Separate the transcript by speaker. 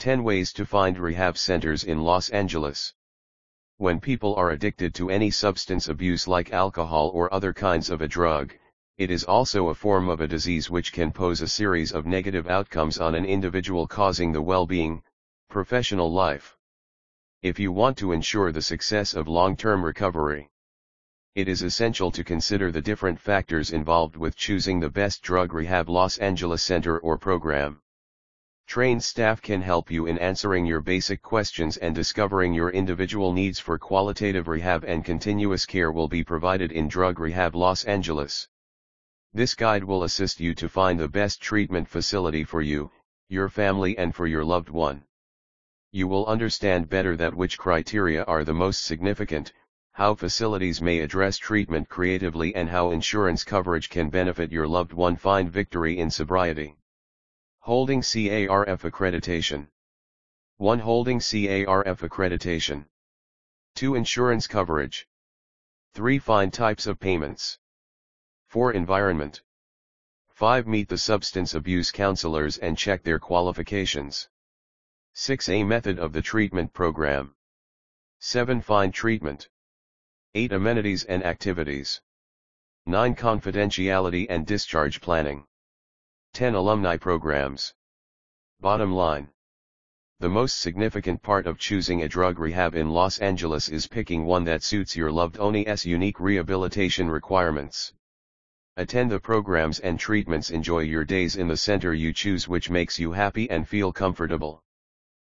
Speaker 1: 10 Ways to Find Rehab Centers in Los Angeles When people are addicted to any substance abuse like alcohol or other kinds of a drug, it is also a form of a disease which can pose a series of negative outcomes on an individual causing the well-being, professional life. If you want to ensure the success of long-term recovery, it is essential to consider the different factors involved with choosing the best drug rehab Los Angeles center or program. Trained staff can help you in answering your basic questions and discovering your individual needs for qualitative rehab and continuous care will be provided in Drug Rehab Los Angeles. This guide will assist you to find the best treatment facility for you, your family and for your loved one. You will understand better that which criteria are the most significant, how facilities may address treatment creatively and how insurance coverage can benefit your loved one find victory in sobriety. Holding CARF accreditation. 1. Holding CARF accreditation. 2. Insurance coverage. 3. Find types of payments. 4. Environment. 5. Meet the substance abuse counselors and check their qualifications. 6. A method of the treatment program. 7. Find treatment. 8. Amenities and activities. 9. Confidentiality and discharge planning. 10. Alumni programs. Bottom line. The most significant part of choosing a drug rehab in Los Angeles is picking one that suits your loved one's unique rehabilitation requirements. Attend the programs and treatments enjoy your days in the center you choose which makes you happy and feel comfortable.